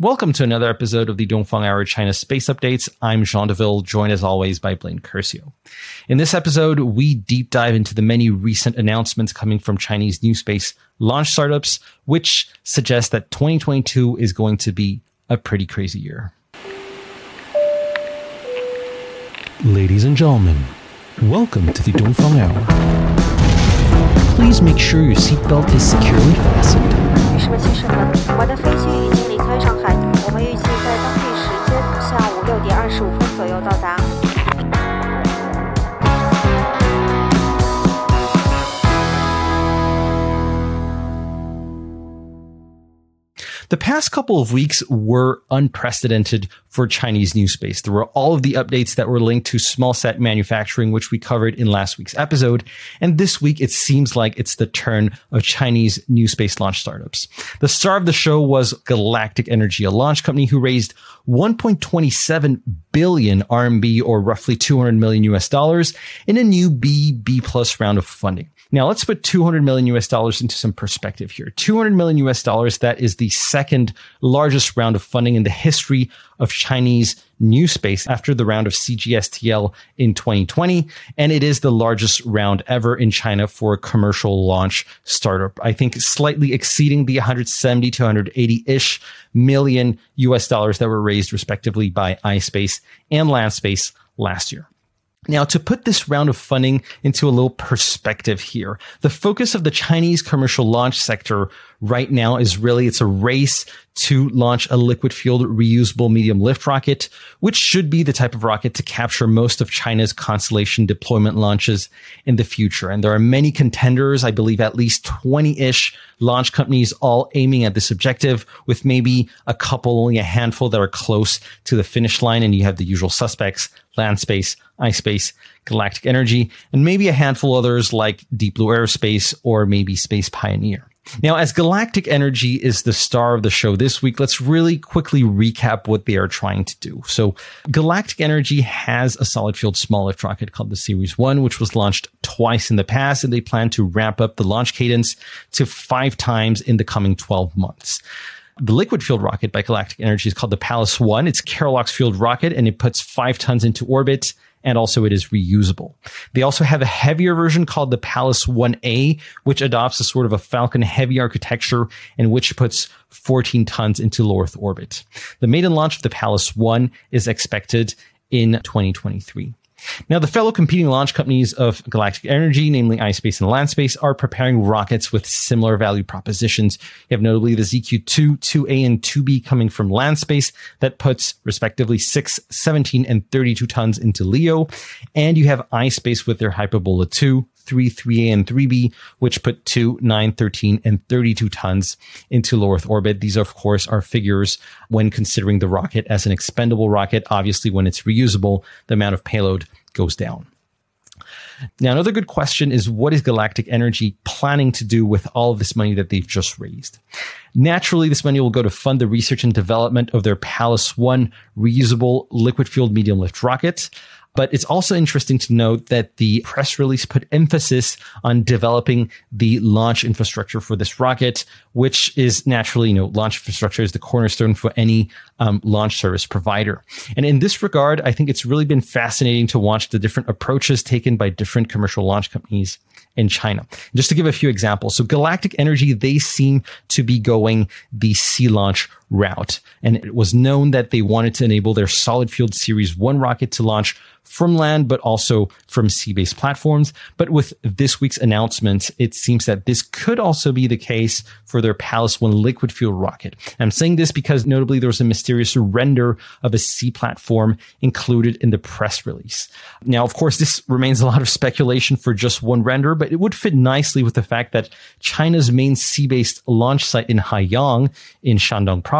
Welcome to another episode of the Dongfang Hour China Space Updates. I'm Jean Deville, joined as always by Blaine Curcio. In this episode, we deep dive into the many recent announcements coming from Chinese new space launch startups, which suggest that 2022 is going to be a pretty crazy year. Ladies and gentlemen, welcome to the Dongfang Hour. Please make sure your seatbelt is securely fastened. The past couple of weeks were unprecedented for Chinese new space. There were all of the updates that were linked to smallsat manufacturing, which we covered in last week's episode. And this week, it seems like it's the turn of Chinese new space launch startups. The star of the show was Galactic Energy, a launch company who raised 1.27 billion RMB or roughly 200 million US dollars in a new B, B plus round of funding. Now let's put 200 million US dollars into some perspective here. 200 million US dollars, that is the second largest round of funding in the history of Chinese new space after the round of CGSTL in 2020. And it is the largest round ever in China for a commercial launch startup. I think slightly exceeding the 170 to 180 ish million US dollars that were raised respectively by iSpace and Landspace last year. Now, to put this round of funding into a little perspective here, the focus of the Chinese commercial launch sector right now is really it's a race to launch a liquid fueled reusable medium lift rocket, which should be the type of rocket to capture most of China's constellation deployment launches in the future. And there are many contenders, I believe at least 20 ish launch companies all aiming at this objective with maybe a couple, only a handful that are close to the finish line. And you have the usual suspects, Landspace, iSpace, Galactic Energy, and maybe a handful others like Deep Blue Aerospace or maybe Space Pioneer. Now, as Galactic Energy is the star of the show this week, let's really quickly recap what they are trying to do. So, Galactic Energy has a solid fueled small lift rocket called the Ceres 1, which was launched twice in the past, and they plan to ramp up the launch cadence to five times in the coming 12 months. The liquid fueled rocket by Galactic Energy is called the Pallas 1. It's Kerolox fueled rocket and it puts five tons into orbit and also it is reusable. They also have a heavier version called the Pallas 1A, which adopts a sort of a Falcon heavy architecture and which puts 14 tons into low Earth orbit. The maiden launch of the Pallas 1 is expected in 2023. Now, the fellow competing launch companies of Galactic Energy, namely iSpace and Landspace, are preparing rockets with similar value propositions. You have notably the ZQ2, 2A, and 2B coming from Landspace that puts respectively 6, 17, and 32 tons into LEO. And you have iSpace with their Hyperbola 2, 3, 3A, and 3B, which put 2, 9, 13, and 32 tons into low Earth orbit. These, of course, are figures when considering the rocket as an expendable rocket. Obviously, when it's reusable, the amount of payload goes down. Now, another good question is what is Galactic Energy planning to do with all of this money that they've just raised? Naturally, this money will go to fund the research and development of their Pallas 1 reusable liquid fueled medium lift rocket. But it's also interesting to note that the press release put emphasis on developing the launch infrastructure for this rocket, which is naturally, you know, launch infrastructure is the cornerstone for any um, launch service provider. And in this regard, I think it's really been fascinating to watch the different approaches taken by different commercial launch companies in China. Just to give a few examples. So Galactic Energy, they seem to be going the sea launch route. And it was known that they wanted to enable their solid fueled Ceres one rocket to launch from land, but also from sea-based platforms. But with this week's announcement, it seems that this could also be the case for their Pallas One liquid fuel rocket. And I'm saying this because notably there was a mysterious render of a sea platform included in the press release. Now, of course, this remains a lot of speculation for just one render, but it would fit nicely with the fact that China's main sea-based launch site in Haiyang in Shandong province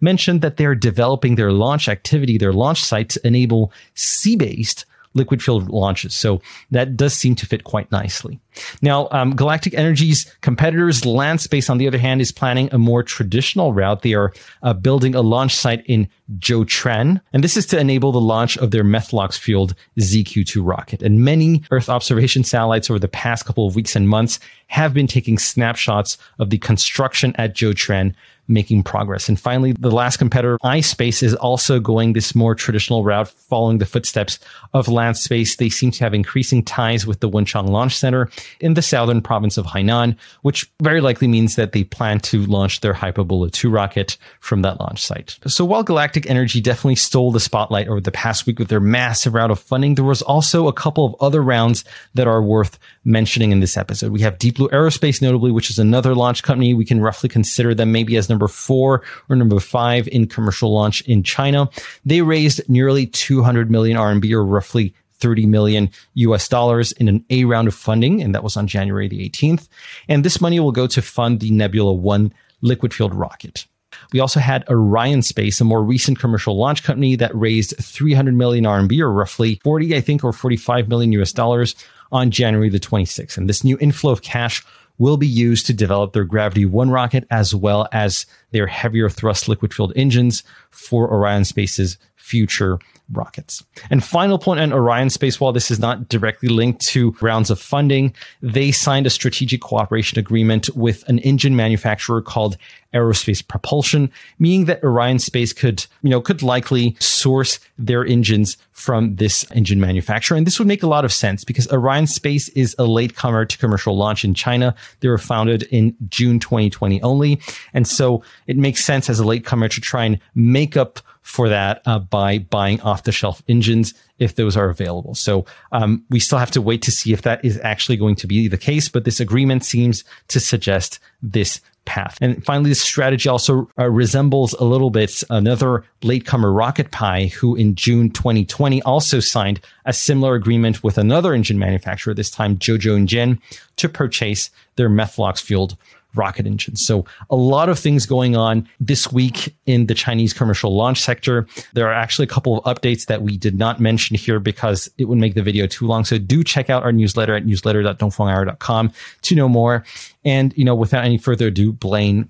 mentioned that they are developing their launch activity, their launch site to enable sea-based liquid fueled launches. So that does seem to fit quite nicely. Now, um, Galactic Energy's competitors, Landspace, on the other hand, is planning a more traditional route. They are uh, building a launch site in Jiuquan, and this is to enable the launch of their Methalox fueled ZQ2 rocket. And many Earth observation satellites over the past couple of weeks and months have been taking snapshots of the construction at Jiuquan making progress. And finally, the last competitor, iSpace, is also going this more traditional route, following the footsteps of Landspace. They seem to have increasing ties with the Wenchang Launch Center in the southern province of Hainan, which very likely means that they plan to launch their Hyperbola 2 rocket from that launch site. So while Galactic Energy definitely stole the spotlight over the past week with their massive round of funding, there was also a couple of other rounds that are worth mentioning in this episode. We have Deep Blue Aerospace, notably, which is another launch company. We can roughly consider them maybe as number four or number five in commercial launch in China. They raised nearly 200 million RMB or roughly 30 million US dollars in an A round of funding. And that was on January the 18th. And this money will go to fund the Nebula 1 liquid fueled rocket. We also had Orion Space, a more recent commercial launch company that raised 300 million RMB or roughly 40, I think, or 45 million US dollars on January the 26th. And this new inflow of cash will be used to develop their Gravity 1 rocket as well as their heavier thrust liquid fueled engines for Orion Space's future rockets. And final point on Orion Space while this is not directly linked to rounds of funding, they signed a strategic cooperation agreement with an engine manufacturer called Aerospace Propulsion, meaning that Orion Space could, you know, could likely source their engines from this engine manufacturer. And this would make a lot of sense because Orion Space is a latecomer to commercial launch in China. They were founded in June 2020 only. And so it makes sense as a latecomer to try and make up for that uh, by buying off the shelf engines if those are available. So um, we still have to wait to see if that is actually going to be the case. But this agreement seems to suggest this path. And finally, this strategy also uh, resembles a little bit another latecomer Rocket Pi, who in June 2020 also signed a similar agreement with another engine manufacturer, this time Zhou Jian, to purchase their Methalox fueled rocket engines. So a lot of things going on this week in the Chinese commercial launch sector. There are actually a couple of updates that we did not mention here because it would make the video too long. So do check out our newsletter at newsletter.dongfanghour.com to know more. And, you know, without any further ado, Blaine,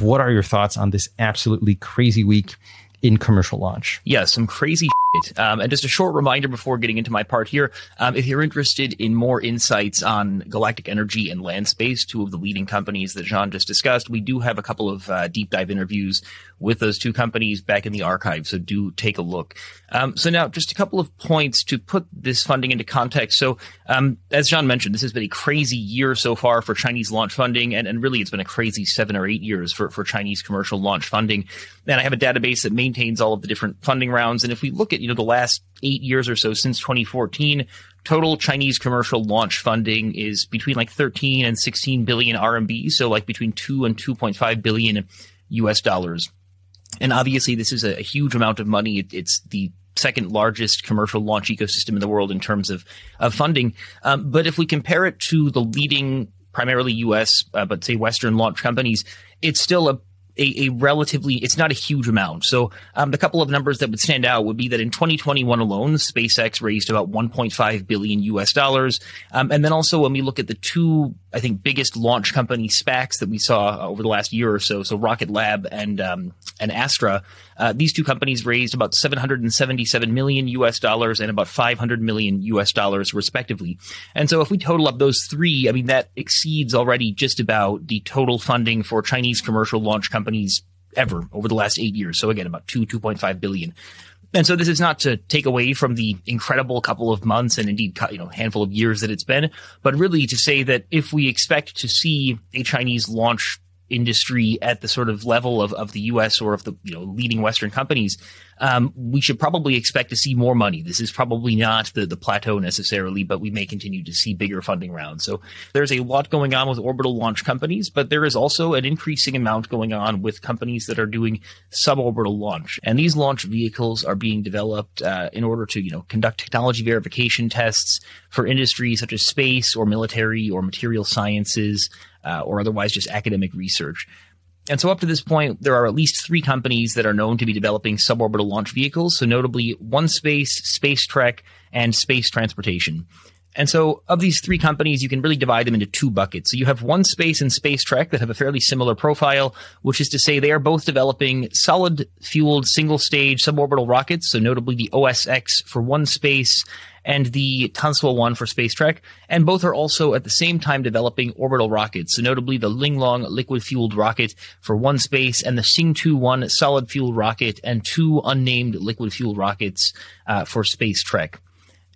what are your thoughts on this absolutely crazy week in commercial launch? Yeah, some crazy um, and just a short reminder before getting into my part here, um, if you're interested in more insights on Galactic Energy and Landspace, two of the leading companies that Jean just discussed, we do have a couple of uh, deep dive interviews with those two companies back in the archive. So do take a look. Um, so now just a couple of points to put this funding into context. So um, as Jean mentioned, this has been a crazy year so far for Chinese launch funding, and, and really it's been a crazy seven or eight years for, for Chinese commercial launch funding. And I have a database that maintains all of the different funding rounds. And if we look at you know the last eight years or so since 2014, total Chinese commercial launch funding is between like 13 and 16 billion RMB, so like between two and 2.5 billion US dollars. And obviously, this is a, a huge amount of money. It, it's the second largest commercial launch ecosystem in the world in terms of of funding. Um, but if we compare it to the leading, primarily U.S. Uh, but say Western launch companies, it's still a a, a, relatively, it's not a huge amount. So um, the couple of numbers that would stand out would be that in 2021 alone, SpaceX raised about 1.5 billion US dollars. Um, and then also when we look at the two, I think, biggest launch company SPACs that we saw over the last year or so, so Rocket Lab and um, and Astra, uh, these two companies raised about 777 million US dollars and about 500 million US dollars respectively. And so if we total up those three, I mean, that exceeds already just about the total funding for Chinese commercial launch companies ever over the last eight years. So again, about two, 2.5 billion. And so this is not to take away from the incredible couple of months and indeed, you know, handful of years that it's been, but really to say that if we expect to see a Chinese launch industry at the sort of level of, of the US or of the you know leading Western companies, um, we should probably expect to see more money. This is probably not the, the plateau necessarily, but we may continue to see bigger funding rounds. So there's a lot going on with orbital launch companies, but there is also an increasing amount going on with companies that are doing suborbital launch. And these launch vehicles are being developed uh, in order to, you know, conduct technology verification tests for industries such as space or military or material sciences uh, or otherwise just academic research. And so up to this point, there are at least three companies that are known to be developing suborbital launch vehicles. So notably OneSpace, Space Trek, and Space Transportation. And so of these three companies, you can really divide them into two buckets. So you have OneSpace and Space Trek that have a fairly similar profile, which is to say they are both developing solid fueled single stage suborbital rockets. So notably the OSX for OneSpace and the Tiansuo 1 for Space Trek. And both are also at the same time developing orbital rockets. So notably the Linglong liquid fueled rocket for one space and the Xingtu 1 solid fueled rocket and two unnamed liquid fueled rockets uh, for Space Trek.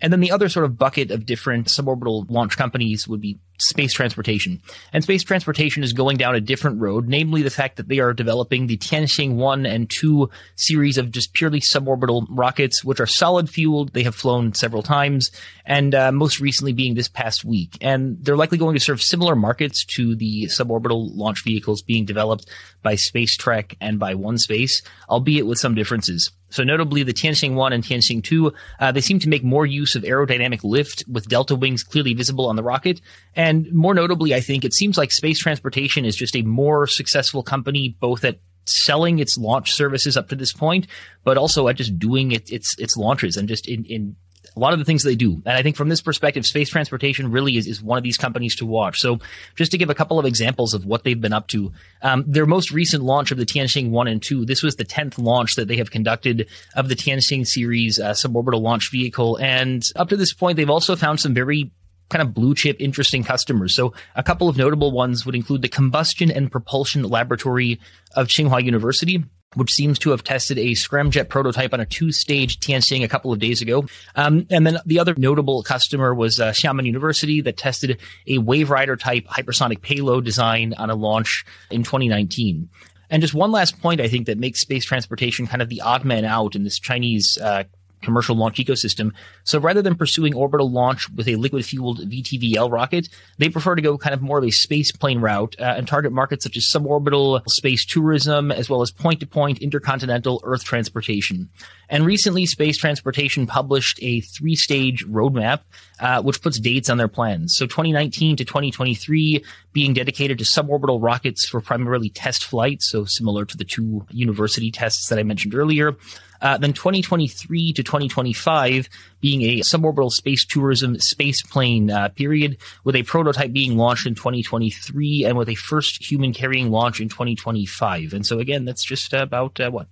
And then the other sort of bucket of different suborbital launch companies would be space transportation. And space transportation is going down a different road, namely the fact that they are developing the Tianxing 1 and 2 series of just purely suborbital rockets, which are solid fueled. They have flown several times, and uh, most recently being this past week. And they're likely going to serve similar markets to the suborbital launch vehicles being developed by Space Trek and by OneSpace, albeit with some differences. So notably the Tianxing 1 and Tianxing 2, uh, they seem to make more use of aerodynamic lift with delta wings clearly visible on the rocket. And more notably, I think it seems like space transportation is just a more successful company, both at selling its launch services up to this point, but also at just doing it, its, its launches and just in, in a lot of the things they do. And I think from this perspective, space transportation really is, is one of these companies to watch. So just to give a couple of examples of what they've been up to, um, their most recent launch of the Tianxing 1 and 2, this was the 10th launch that they have conducted of the Tianxing series uh, suborbital launch vehicle. And up to this point, they've also found some very kind of blue chip interesting customers. So a couple of notable ones would include the Combustion and Propulsion Laboratory of Tsinghua University which seems to have tested a scramjet prototype on a two-stage Tianxing a couple of days ago. Um, and then the other notable customer was uh, Xiamen University that tested a Wave Rider type hypersonic payload design on a launch in 2019. And just one last point, I think, that makes space transportation kind of the odd man out in this Chinese uh, commercial launch ecosystem. So rather than pursuing orbital launch with a liquid fueled VTVL rocket, they prefer to go kind of more of a space plane route uh, and target markets such as suborbital space tourism as well as point to point intercontinental Earth transportation. And recently, Space Transportation published a three stage roadmap, uh, which puts dates on their plans. So 2019 to 2023 being dedicated to suborbital rockets for primarily test flights. So similar to the two university tests that I mentioned earlier. Uh, then 2023 to 2025 being a suborbital space tourism space plane uh, period, with a prototype being launched in 2023 and with a first human carrying launch in 2025. And so again, that's just about uh, what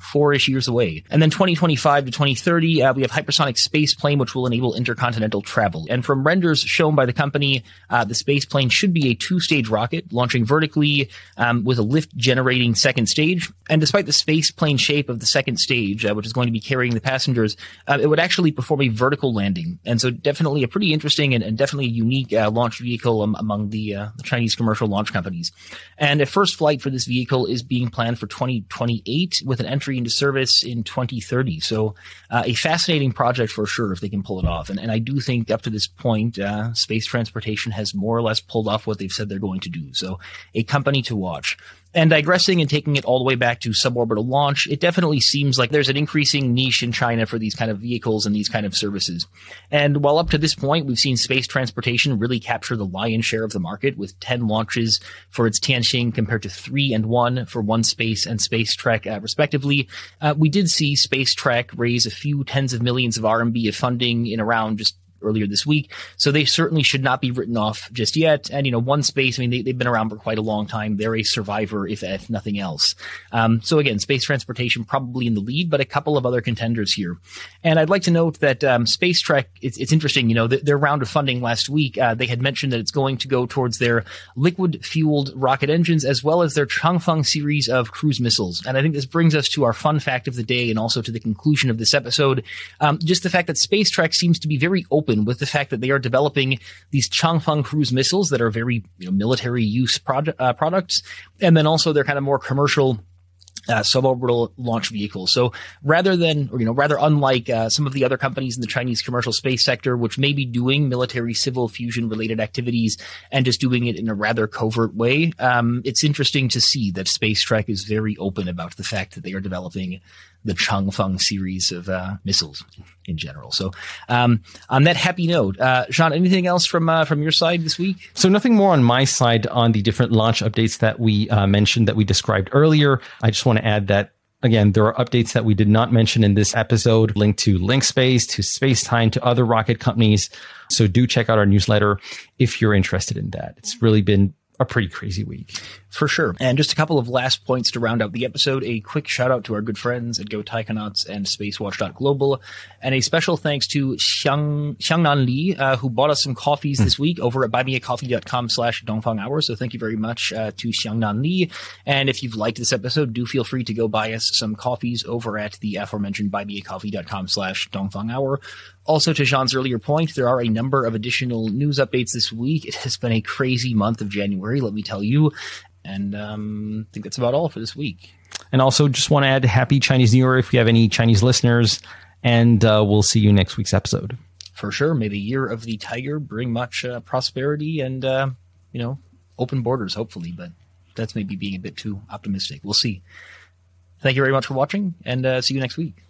four-ish years away. And then 2025 to 2030, uh, we have hypersonic space plane, which will enable intercontinental travel. And from renders shown by the company, uh, the space plane should be a two-stage rocket launching vertically um, with a lift-generating second stage. And despite the space plane shape of the second stage, uh, which is going to be carrying the passengers, uh, it would actually perform a vertical landing. And so definitely a pretty interesting and, and definitely unique uh, launch vehicle um, among the, uh, the, Chinese commercial launch companies. And a first flight for this vehicle is being planned for 2028 with an entry into service in 2030. So uh, a fascinating project for sure if they can pull it off. And, and I do think up to this point, space transportation has more or less pulled off what they've said they're going to do. So a company to watch. And digressing and taking it all the way back to suborbital launch, it definitely seems like there's an increasing niche in China for these kind of vehicles and these kind of services. And while up to this point, we've seen space transportation really capture the lion's share of the market with 10 launches for its Tianxing compared to three and one for OneSpace and Space Trek, uh, respectively. Uh, we did see Space Trek raise a few tens of millions of RMB of funding in around just earlier this week. So they certainly should not be written off just yet. And, you know, One Space, I mean, they, have been around for quite a long time. They're a survivor, if, if nothing else. Um, so again, space transportation probably in the lead, but a couple of other contenders here. And I'd like to note that um, Space Trek, it's, it's interesting, you know, th- their round of funding last week, uh, they had mentioned that it's going to go towards their liquid fueled rocket engines as well as their Changfeng series of cruise missiles. And I think this brings us to our fun fact of the day and also to the conclusion of this episode. Um, just the fact that Space Trek seems to be very open open with the fact that they are developing these Changfeng cruise missiles that are very you know, military use uh, products, and then also they're kind of more commercial uh, suborbital launch vehicles. So rather than, or, you know, rather unlike uh, some of the other companies in the Chinese commercial space sector, which may be doing military civil fusion related activities and just doing it in a rather covert way, um, it's interesting to see that Space Trek is very open about the fact that they are developing the Changfeng series of uh, missiles in general. So, um, on that happy note, uh, Jean, anything else from uh, from your side this week? So, nothing more on my side on the different launch updates that we uh, mentioned that we described earlier. I just want to add that Again, there are updates that we did not mention in this episode, linked to LinkSpace, to Spacetime, to other rocket companies. So do check out our newsletter if you're interested in that. It's really been a pretty crazy week. For sure. And just a couple of last points to round out the episode. A quick shout out to our good friends at Go Taikonauts and Spacewatch.global. And a special thanks to Xiang, Xiangnan Li, uh, who bought us some coffees this week over at buymeacoffee.com slash Dongfang Hour. So thank you very much uh, to Xiangnan Li. And if you've liked this episode, do feel free to go buy us some coffees over at the aforementioned buymeacoffee.com slash Dongfang Hour. Also, to Jean's earlier point, there are a number of additional news updates this week. It has been a crazy month of January, let me tell you. And um, I think that's about all for this week. And also, just want to add Happy Chinese New Year if you have any Chinese listeners. And uh, we'll see you next week's episode. For sure. May the year of the tiger bring much uh, prosperity and, uh, you know, open borders, hopefully. But that's maybe being a bit too optimistic. We'll see. Thank you very much for watching, and uh, see you next week.